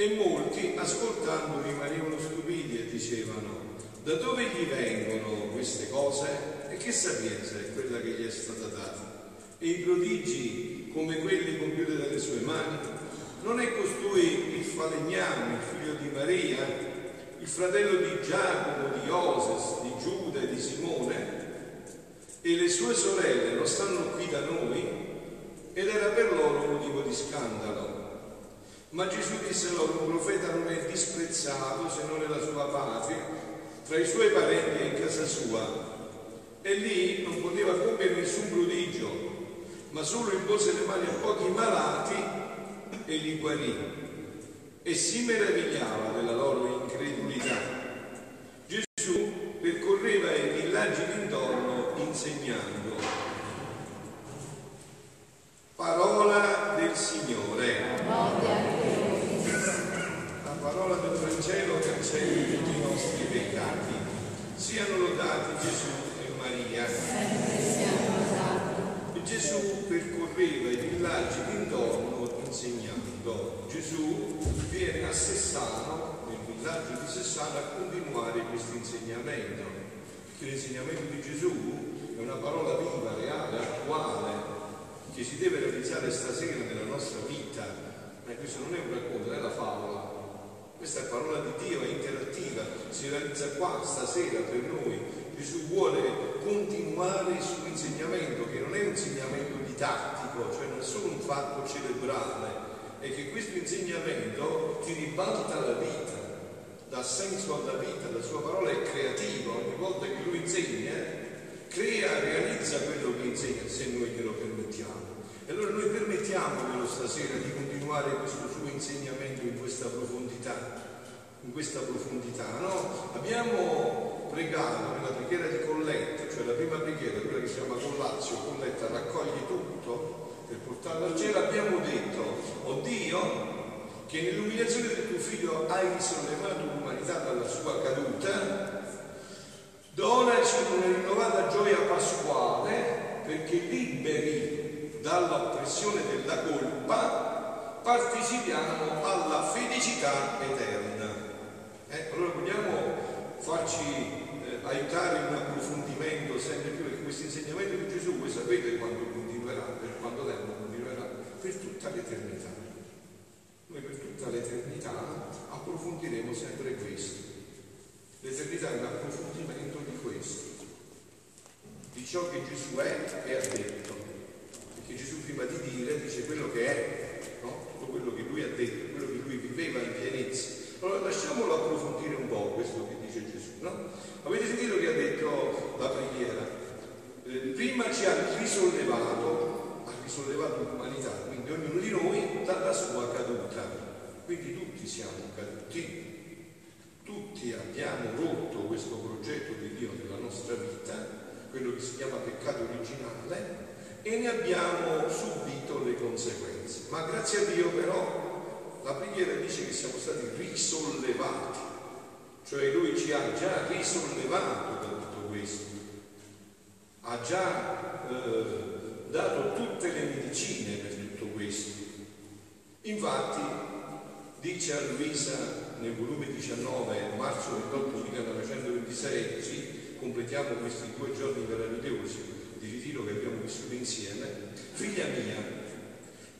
e molti ascoltando rimanevano stupiti e dicevano da dove gli vengono queste cose e che sapienza è quella che gli è stata data? E i prodigi come quelli compiuti dalle sue mani? Non è costui il falegname, il figlio di Maria, il fratello di Giacomo, di Oses, di Giuda e di Simone? E le sue sorelle non stanno qui da noi? Ed era per loro motivo di scandalo. Ma Gesù disse loro, un profeta non è disprezzato se non nella sua patria, tra i suoi parenti e in casa sua. E lì non poteva compiere nessun prodigio, ma solo impose le mani a pochi malati e li guarì. E si meravigliava della loro incredulità. Gesù percorreva i villaggi d'intorno insegnando. Parola del Signore parola del Vangelo cancelli tutti i nostri peccati. Siano lodati Gesù e Maria. E Gesù percorreva i villaggi d'intorno insegnando. Gesù viene a Sessano, nel villaggio di Sessano, a continuare questo insegnamento. Perché l'insegnamento di Gesù è una parola viva, reale, attuale, che si deve realizzare stasera nella nostra vita. Ma questo non è un racconto, è la favola, questa parola di Dio, è interattiva, si realizza qua stasera per noi. Gesù vuole continuare il suo insegnamento, che non è un insegnamento didattico, cioè non è solo un fatto cerebrale, è che questo insegnamento ti ribalta la vita, dà senso alla vita, la sua parola è creativa, ogni volta che lui insegna, crea, realizza quello che insegna, se noi glielo permettiamo. E allora noi permettiamoglielo stasera di continuare questo suo insegnamento in questa profondità, in questa profondità, no? Abbiamo pregato nella preghiera di colletta, cioè la prima preghiera, quella che si chiama collazio, colletta, raccogli tutto per portarlo al cielo, abbiamo detto, oh Dio, che nell'umiliazione del tuo figlio hai risollevato l'umanità dalla sua caduta, donaci una rinnovata gioia pasquale perché liberi dalla pressione della colpa, partecipiamo felicità eterna. Eh, allora vogliamo farci eh, aiutare in un approfondimento sempre più, perché questo insegnamento di Gesù, voi sapete quando continuerà, per quanto tempo continuerà? Per tutta l'eternità. Noi per tutta l'eternità approfondiremo sempre questo. L'eternità è un approfondimento di questo, di ciò che Gesù è e ha detto che Gesù prima di dire dice quello che è, no? tutto quello che lui ha detto, viveva in pienezza. Allora lasciamolo approfondire un po' questo che dice Gesù. No? Avete sentito che ha detto la preghiera? Eh, prima ci ha risollevato, ha risollevato l'umanità, quindi ognuno di noi dalla sua caduta. Quindi tutti siamo caduti, tutti abbiamo rotto questo progetto di Dio nella nostra vita, quello che si chiama peccato originale, e ne abbiamo subito le conseguenze. Ma grazie a Dio però la preghiera dice che siamo stati risollevati, cioè Lui ci ha già risollevato da tutto questo, ha già eh, dato tutte le medicine per tutto questo. Infatti dice a Luisa nel volume 19, marzo 28 1926, così completiamo questi due giorni meravigliosi, di ritiro che abbiamo vissuto insieme, figlia mia,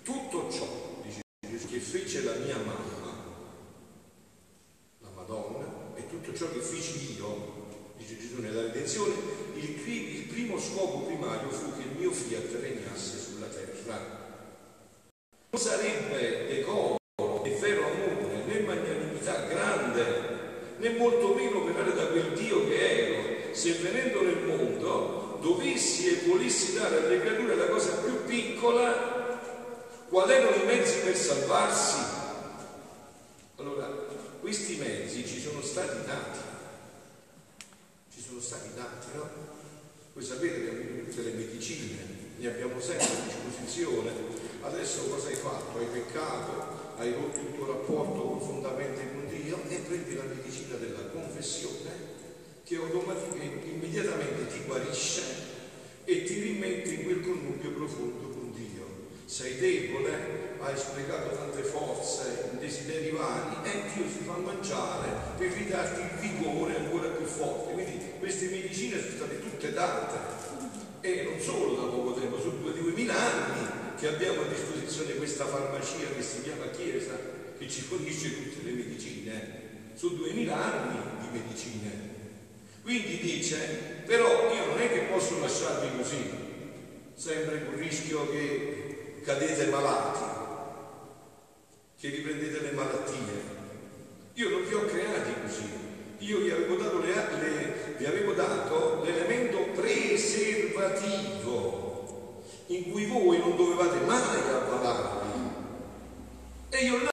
tutto ciò, che fece la mia mamma, la Madonna, e tutto ciò che feci io, dice Gesù nella redenzione, il, il primo scopo primario fu che il mio fiat regnasse sulla terra. Non sarebbe decoro e vero amore, né magnanimità grande, né molto meno venire da quel Dio che ero, se venendo nel mondo dovessi e volessi dare alle creature la cosa più piccola, quali erano i mezzi per salvarsi? Allora, questi mezzi ci sono stati dati, ci sono stati dati, no? Voi sapete che abbiamo tutte le medicine, ne abbiamo sempre a disposizione. Adesso cosa hai fatto? Hai peccato, hai rotto il tuo rapporto profondamente con Dio e prendi la medicina della confessione che automaticamente, immediatamente ti guarisce e ti rimette il connubio profondo. Sei debole, hai sprecato tante forze, desideri vari, e Dio si fa mangiare per ridarti il vigore ancora più forte. Quindi queste medicine sono state tutte date e non solo da poco tempo, sono due, duemila anni che abbiamo a disposizione questa farmacia che si chiama Chiesa, che ci fornisce tutte le medicine. Sono duemila anni di medicine. Quindi dice, però io non è che posso lasciarvi così, sempre con il rischio che cadete malati, che riprendete le malattie. Io non vi ho creati così, io vi avevo dato, le, le, vi avevo dato l'elemento preservativo in cui voi non dovevate mai avvalarvi. E io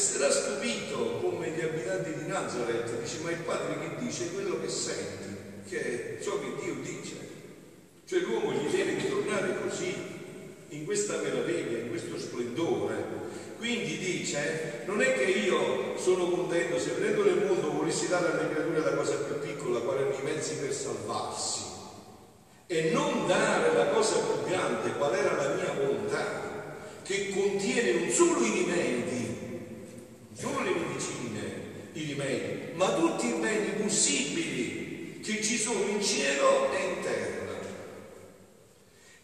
resterà stupito come gli abitanti di Nazareth, dice ma il padre che dice quello che senti, che è ciò che Dio dice. Cioè l'uomo gli deve ritornare così, in questa meraviglia, in questo splendore. Quindi dice, non è che io sono contento se venendo nel mondo volessi dare alle creature la cosa più piccola, qual erano i mezzi per salvarsi, e non dare la cosa più grande, qual era la mia volontà, che contiene non solo i rimedi, solo le medicine, i rimedi, ma tutti i beni possibili che ci sono in cielo e in terra.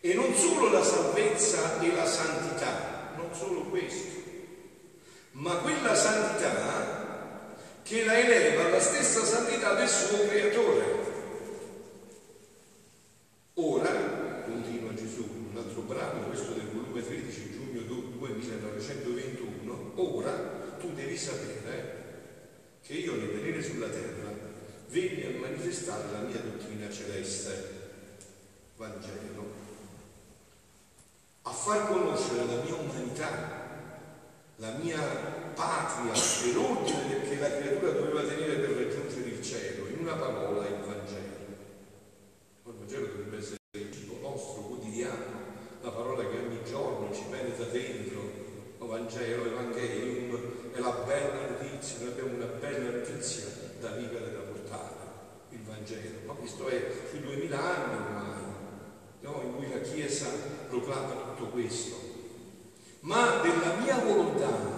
E non solo la salvezza e la santità, non solo questo, ma quella santità che la eleva alla stessa santità del suo creatore. Ora, continua Gesù, un altro brano, questo del volume 13, giugno 2, 1921, ora tu devi sapere che io nel venire sulla terra venni a manifestare la mia dottrina celeste, Vangelo, a far conoscere la mia umanità, la mia patria e l'ordine che la creatura doveva tenere per raggiungere il cielo, in una parola il Vangelo. Il Vangelo dovrebbe essere il cibo nostro quotidiano, la parola che ogni giorno ci penetra dentro, il Vangelo, Evangelium, è la bella notizia, noi abbiamo una bella notizia da vivere, da portare, il Vangelo. Ma è sui duemila anni ormai, no? in cui la Chiesa proclama tutto questo. Ma della mia volontà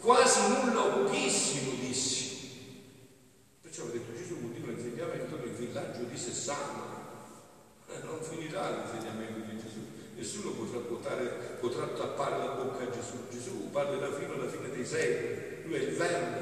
quasi nulla o pochissimo dissi. Perciò ho detto Gesù continua l'insegnamento nel villaggio di Sessano. Eh, non finirà l'insegnamento di Gesù nessuno potrà, portare, potrà tappare la bocca a Gesù. Gesù parlerà fino alla fine dei secoli, lui è il verbo,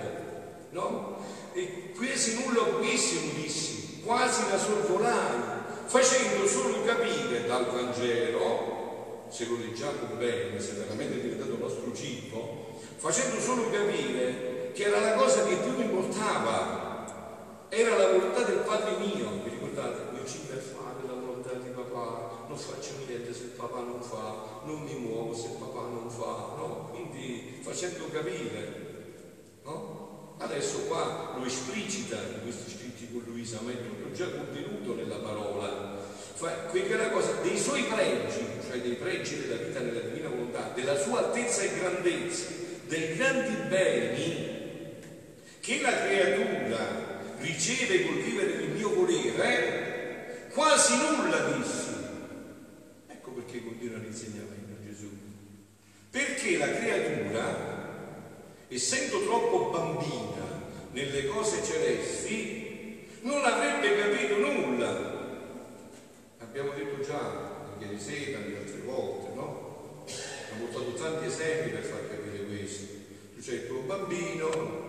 no? E quasi nulla pochissimo dissi, quasi la sorvolai, facendo solo capire dal Vangelo, se lo leggiamo bene, se veramente è diventato nostro cibo, facendo solo capire che era la cosa che più mi importava, era la volontà del Padre mio, vi ricordate, quel cibo è fare la volontà di papà, non faccio niente se papà non fa, non mi muovo se papà non fa, no? Quindi facendo capire, no? Adesso qua lo esplicita in questi scritti con Luisa, ma è tutto già contenuto nella parola. Quella cosa dei suoi pregi, cioè dei pregi della vita nella divina volontà, della sua altezza e grandezza, dei grandi beni che la creatura riceve col vivere nel mio volere, quasi nulla dissi perché continua l'insegnamento Gesù. Perché la creatura, essendo troppo bambina nelle cose celesti, non avrebbe capito nulla. Abbiamo detto già anche di sera, di altre volte, no? Abbiamo portato tanti esempi per far capire questo. Tu c'è il tuo bambino,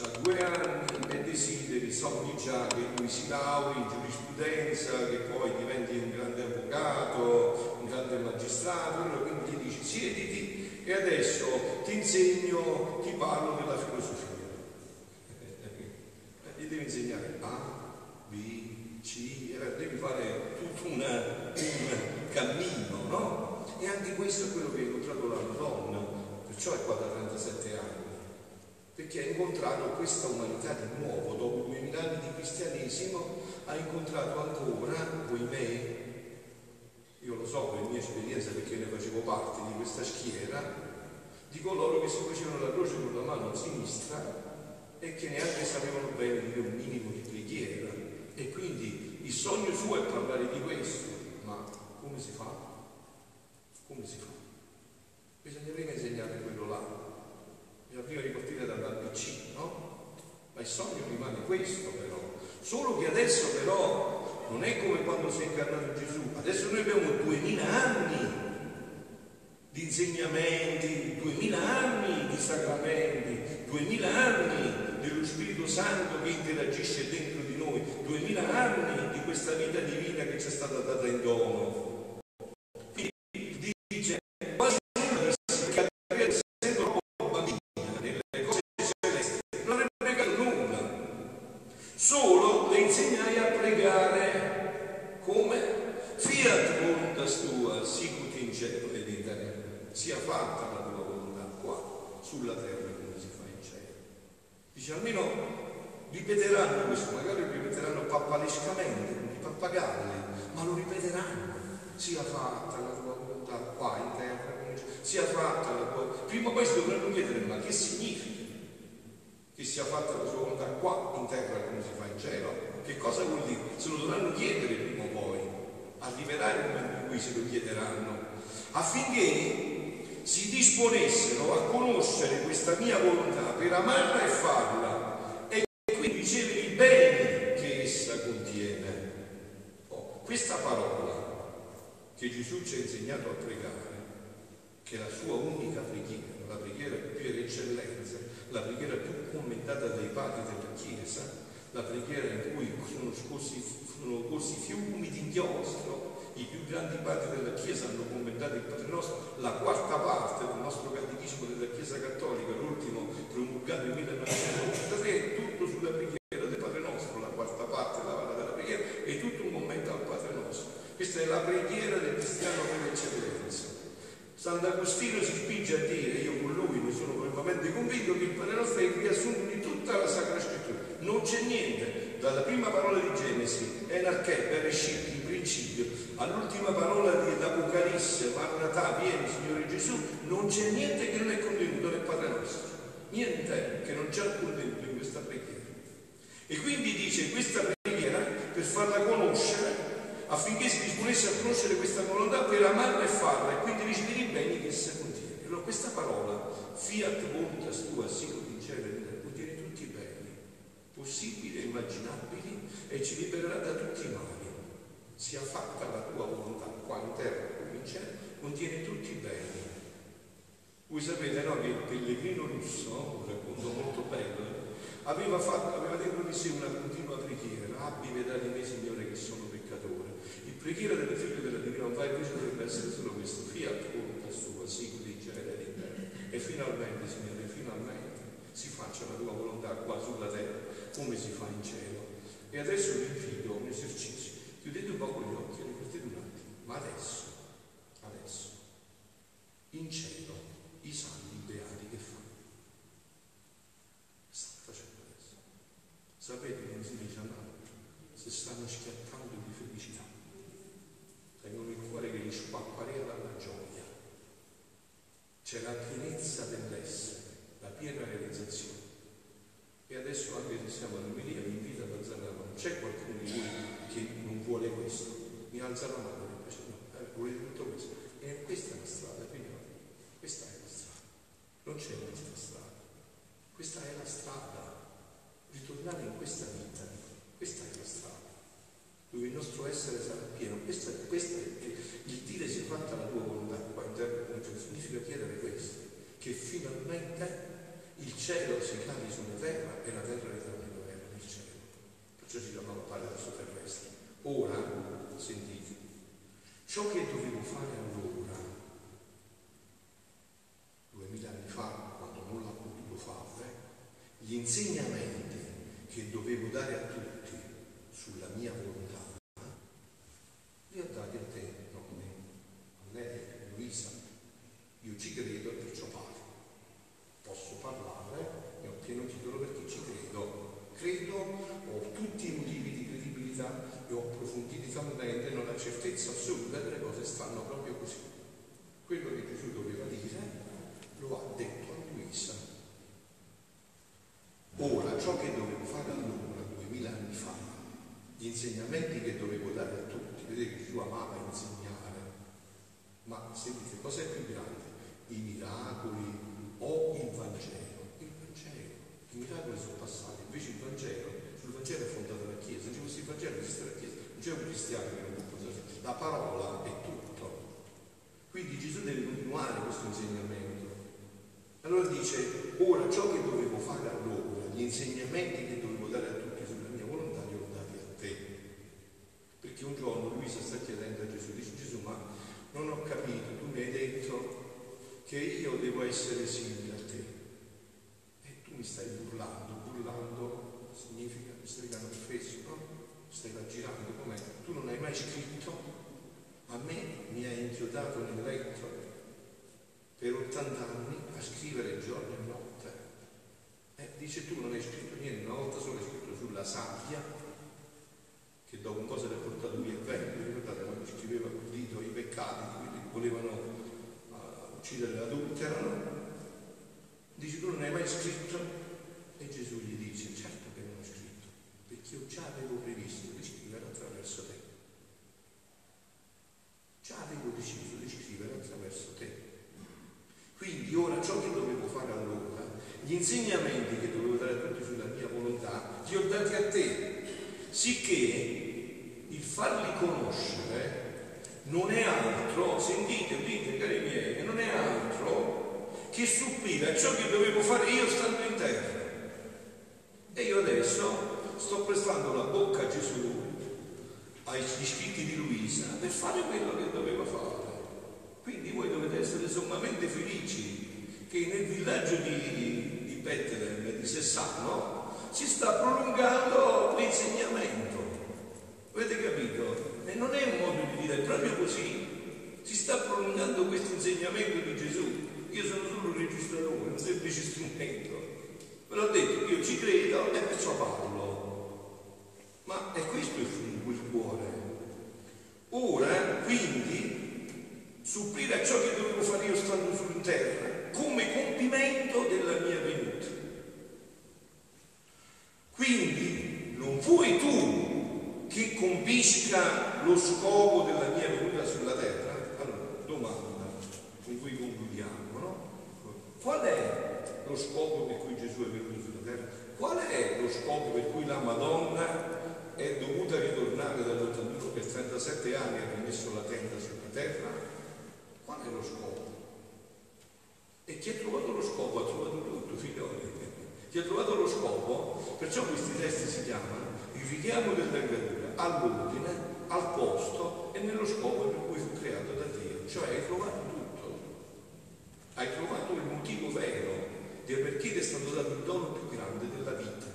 ha due anni e desideri, sogni già che lui si lauri in giurisprudenza, che poi diventi un grande avvocato, un grande magistrato, quindi gli dici siediti e adesso ti insegno, ti parlo della filosofia. Gli devi insegnare A, B, C, devi fare tutto una, un cammino, no? E anche questo è quello che ha incontrato la Madonna, perciò è qua da 37 anni perché ha incontrato questa umanità di nuovo, dopo duemila anni di cristianesimo, ha incontrato ancora, ahimè, io lo so per mia esperienza perché ne facevo parte di questa schiera, di coloro che si facevano la croce con la mano sinistra e che neanche sapevano bene dire un minimo di preghiera. E quindi il sogno suo è parlare di questo, come si fa? Come si fa? Bisogna prima insegnare quello là, bisogna prima ripartire dall'ABC, no? Ma il sogno rimane questo però. Solo che adesso però non è come quando si è incarnato Gesù, adesso noi abbiamo duemila anni di insegnamenti, duemila anni di sacramenti, duemila anni dello Spirito Santo che interagisce dentro di noi, duemila anni di questa vita divina che ci è stata data in dono. Quindi dice, quasi nulla di essendo troppo bambina nelle cose celesti, non è pregato nulla, solo le insegnai a pregare come fiat voluntas tua, sicut in cielo ed in terra, sia fatta la tua volontà qua, sulla terra Dice almeno ripeteranno questo, magari lo ripeteranno pappalescamente, come i pappagalli, ma lo ripeteranno. Sia fatta la tua volontà qua in terra, sia fatta la tua... Prima o poi si dovranno chiedere ma che significa che sia fatta la sua volontà qua in terra come si fa in cielo? Che cosa vuol dire? Se lo dovranno chiedere prima o poi. Arriverà il se lo chiederanno affinché si disponessero a conoscere questa mia volontà per amarla e farla e quindi ricevere i beni che essa contiene. Oh, questa parola che Gesù ci ha insegnato a pregare, che è la sua unica preghiera, la preghiera più per eccellenza, la preghiera più commentata dai padri della Chiesa, la preghiera in cui sono scorsi, sono corsi fiumi di inchiostro i più grandi padri della Chiesa hanno commentato il Padre Nostro, la quarta parte del nostro catechismo della Chiesa Cattolica, l'ultimo promulgato nel 1983, è tutto sulla preghiera del Padre Nostro, la quarta parte, la valla della preghiera, è tutto un commento al Padre Nostro. Questa è la preghiera del cristiano per eccellenza. Sant'Agostino si spinge a dire, io con lui ne sono fermamente convinto, che il Padre Nostro è il riassunto di tutta la Sacra Scrittura. Non c'è niente, dalla prima parola di Genesi, Enarché, Bereshit, principio, all'ultima parola dell'Apocalisse, Maranatà, vieni Signore Gesù, non c'è niente che non è contenuto nel Padre nostro, niente che non c'è contenuto in questa preghiera. E quindi dice questa preghiera per farla conoscere, affinché si disponesse a conoscere questa volontà per amarla e farla, e quindi ricevere i beni che essa contiene. Allora questa parola, fiat voluntas tua, sicut in contiene tutti i beni, possibili e immaginabili, e ci libererà da tutti i mali sia fatta la tua volontà qua in terra come in cielo, contiene tutti i beni. Voi sapete no, che il pellegrino russo, un racconto molto bello, aveva, fatto, aveva dentro di sé una continua preghiera, abbi pietà di me Signore che sono peccatore. Il preghiera del figlio della divina volontà invece dovrebbe essere solo questo, fiat voluntas sua, in cielo ed in terra. E finalmente, Signore, finalmente si faccia la tua volontà qua sulla terra come si fa in cielo. E adesso vi infido un esercizio Chiudete un po' gli occhi e riflettete un attimo. Ma adesso, in cielo, i santi beati che fanno? Stanno facendo adesso. Sapete come si dice a Napoli? Se stanno schiattando di felicità. Tengono il cuore che gli squapparea dalla gioia. C'è la pienezza dell'essere, la piena realizzazione. E adesso anche se siamo all'umilia vi invito ad alzare la mano. C'è qualcuno di voi che non vuole questo. Mi alza la mano e dice no, eh, volete tutto questo. E questa è la strada, figlioli. Questa è la strada. Non c'è un'altra strada. Questa è la strada. Ritornare in questa vita. Questa è la strada. Dove il nostro essere sarà pieno. Questo, questo è il dire si è fatta la tua volontà qua in terra significa chiedere questo. Che finalmente il cielo si cavi sulla terra e la terra ritorni dove era il cielo. Perciò si chiamava paradosso terrestre. Ora, sentite, ciò che dovevo fare duemila approfondita, io ho approfonditamente non ha certezza assoluta che le cose stanno proprio così. Quello che Gesù doveva dire lo ha detto a Luisa. Ora, ciò che dovevo fare allora, duemila anni fa, gli insegnamenti c'è un cristiano che non può fare. La parola è tutto. Quindi Gesù deve continuare questo insegnamento. Allora dice, ora ciò che dovevo fare a loro, gli insegnamenti che dovevo dare a tutti sulla mia volontà, li ho dati a te. Perché un giorno Luisa sta chiedendo a Gesù, dice Gesù, ma non ho capito, tu mi hai detto che io devo essere simile a te. E tu mi stai burlando, burlando significa, mi stai dando fesso, no? Stai raggirando com'è? Scritto, a me mi hai inchiodato nel letto per 80 anni a scrivere giorno e notte. Eh, dice tu non hai scritto niente, una volta solo hai scritto sulla sabbia, che dopo un po' se l'è portato via il vento, ricordate quando scriveva col dito i peccati quelli che volevano uh, uccidere l'adultera, Dice tu non hai mai scritto? E Gesù gli dice, certo che non ho scritto, perché io già avevo previsto di scrivere attraverso te. Già avevo deciso di scrivere attraverso te. Quindi ora ciò che dovevo fare allora, gli insegnamenti che dovevo dare a tutti sulla mia volontà, li ho dati a te, sicché il farli conoscere non è altro, sentite, udite cari miei, non è altro che supplire a ciò che dovevo fare io stando in terra. E io adesso sto prestando la bocca a Gesù, agli scritti di Luisa, per fare quello che dovevo fare. Quindi voi dovete essere sommamente felici che nel villaggio di Bethlehem, di Sessano, si sta prolungando l'insegnamento. Avete capito? E non è un modo di dire, è proprio così. Si sta prolungando questo insegnamento di Gesù. Io sono solo un registratore, un semplice strumento. Ve l'ho detto, io ci credo e perciò parlo. Ma è questo il cuore. Ora, quindi, supplire a ciò che dovevo fare io stando su come compimento della mia venuta. Quindi non vuoi tu che compisca lo scopo della mia venuta sulla terra? Allora, domanda con cui concludiamo, no? Qual è lo scopo per cui Gesù è venuto sulla terra? Qual è lo scopo per cui la Madonna è dovuta ritornare dall'81 per 37 anni e ha rimesso la tenda sulla terra? Qual è lo scopo? E chi ha trovato lo scopo ha trovato tutto, figlioli. Chi ha trovato lo scopo, perciò questi testi si chiamano il richiamo dell'engatura all'ordine, al posto e nello scopo per cui fu creato da Dio. Cioè hai trovato tutto. Hai trovato il motivo vero di perché ti è stato dato il dono più grande della vita.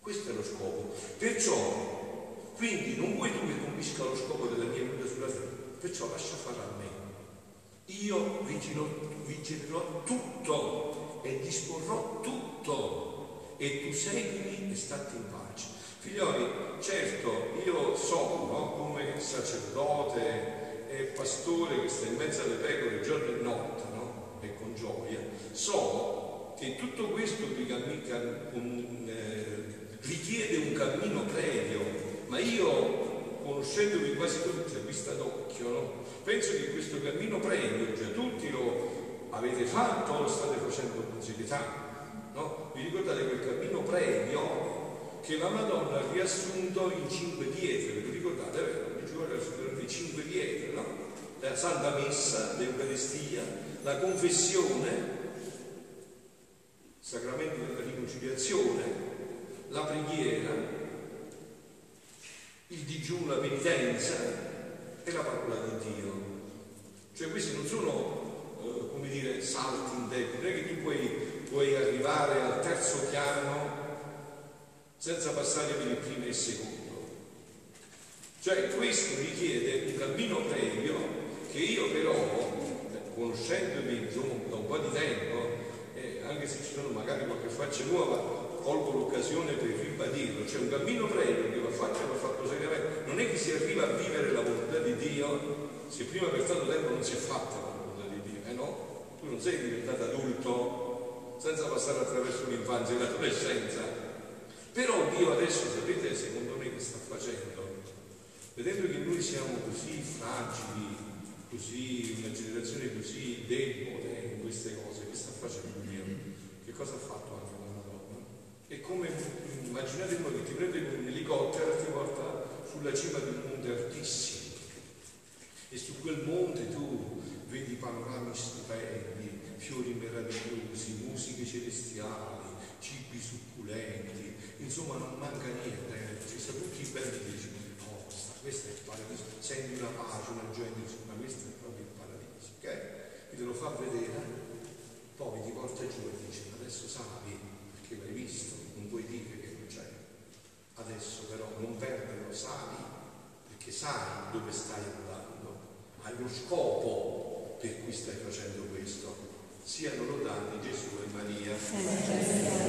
Questo è lo scopo. Perciò, quindi non vuoi tu che complisca lo scopo della mia vita sulla terra, perciò lascia fare a me. Io vigilo, vigilerò tutto e disporrò tutto e tu seguimi e stati in pace. Figlioli, certo, io so, no, come sacerdote e pastore che sta in mezzo alle pecore giorno e notte, no? E con gioia, so che tutto questo eh, richiede un cammino previo, ma io conoscendovi quasi tutti a vista d'occhio, no? penso che questo cammino previo, già tutti lo avete fatto, lo state facendo con serietà. No? Vi ricordate quel cammino previo che la Madonna ha riassunto in cinque pietre, lo ricordate? Vero? Ci vuole riassumere cinque pietre, no? La Santa Messa, l'Eucaristia, la confessione, sacramento della riconciliazione, la preghiera, il digiuno, la penitenza e la parola di Dio. Cioè questi non sono, come dire, salti in tempo, non è che tu puoi, puoi arrivare al terzo piano senza passare per il primo e il secondo. Cioè questo richiede un cammino previo che io però, conoscendomi insomma da un po' di tempo, eh, anche se ci sono magari qualche faccia nuova, colgo l'occasione per ribadirlo, c'è un cammino previo che va fatto e va fatto seriamente. Non è che si arriva a vivere la volontà di Dio se prima per tanto tempo non si è fatta la volontà di Dio, eh no? Tu non sei diventato adulto senza passare attraverso l'infanzia e l'adolescenza. Però Dio adesso, sapete, secondo me che sta facendo? Vedendo che noi siamo così fragili, così, una generazione così debole in queste cose, che sta facendo Dio? Che cosa ha fatto anche la Madonna? È come, immaginate voi che ti prende con un elicottero e ti porta sulla cima di un monte altissimo. E su quel monte tu panorami stupendi, fiori meravigliosi, musiche celestiali, cibi succulenti, insomma non manca niente, eh. ci sono tutti i belli che dici, oh, questo è il paradiso, senti una pace, una gioia, ma questo è proprio il paradiso, ok? E te lo fa vedere, poi ti porta giù e dice, adesso sali, perché l'hai visto, non puoi dire che non c'è. Adesso però non perderlo, sali, perché sai dove stai andando, hai lo scopo per cui stai facendo questo. Siano lodati Gesù e Maria. Eh,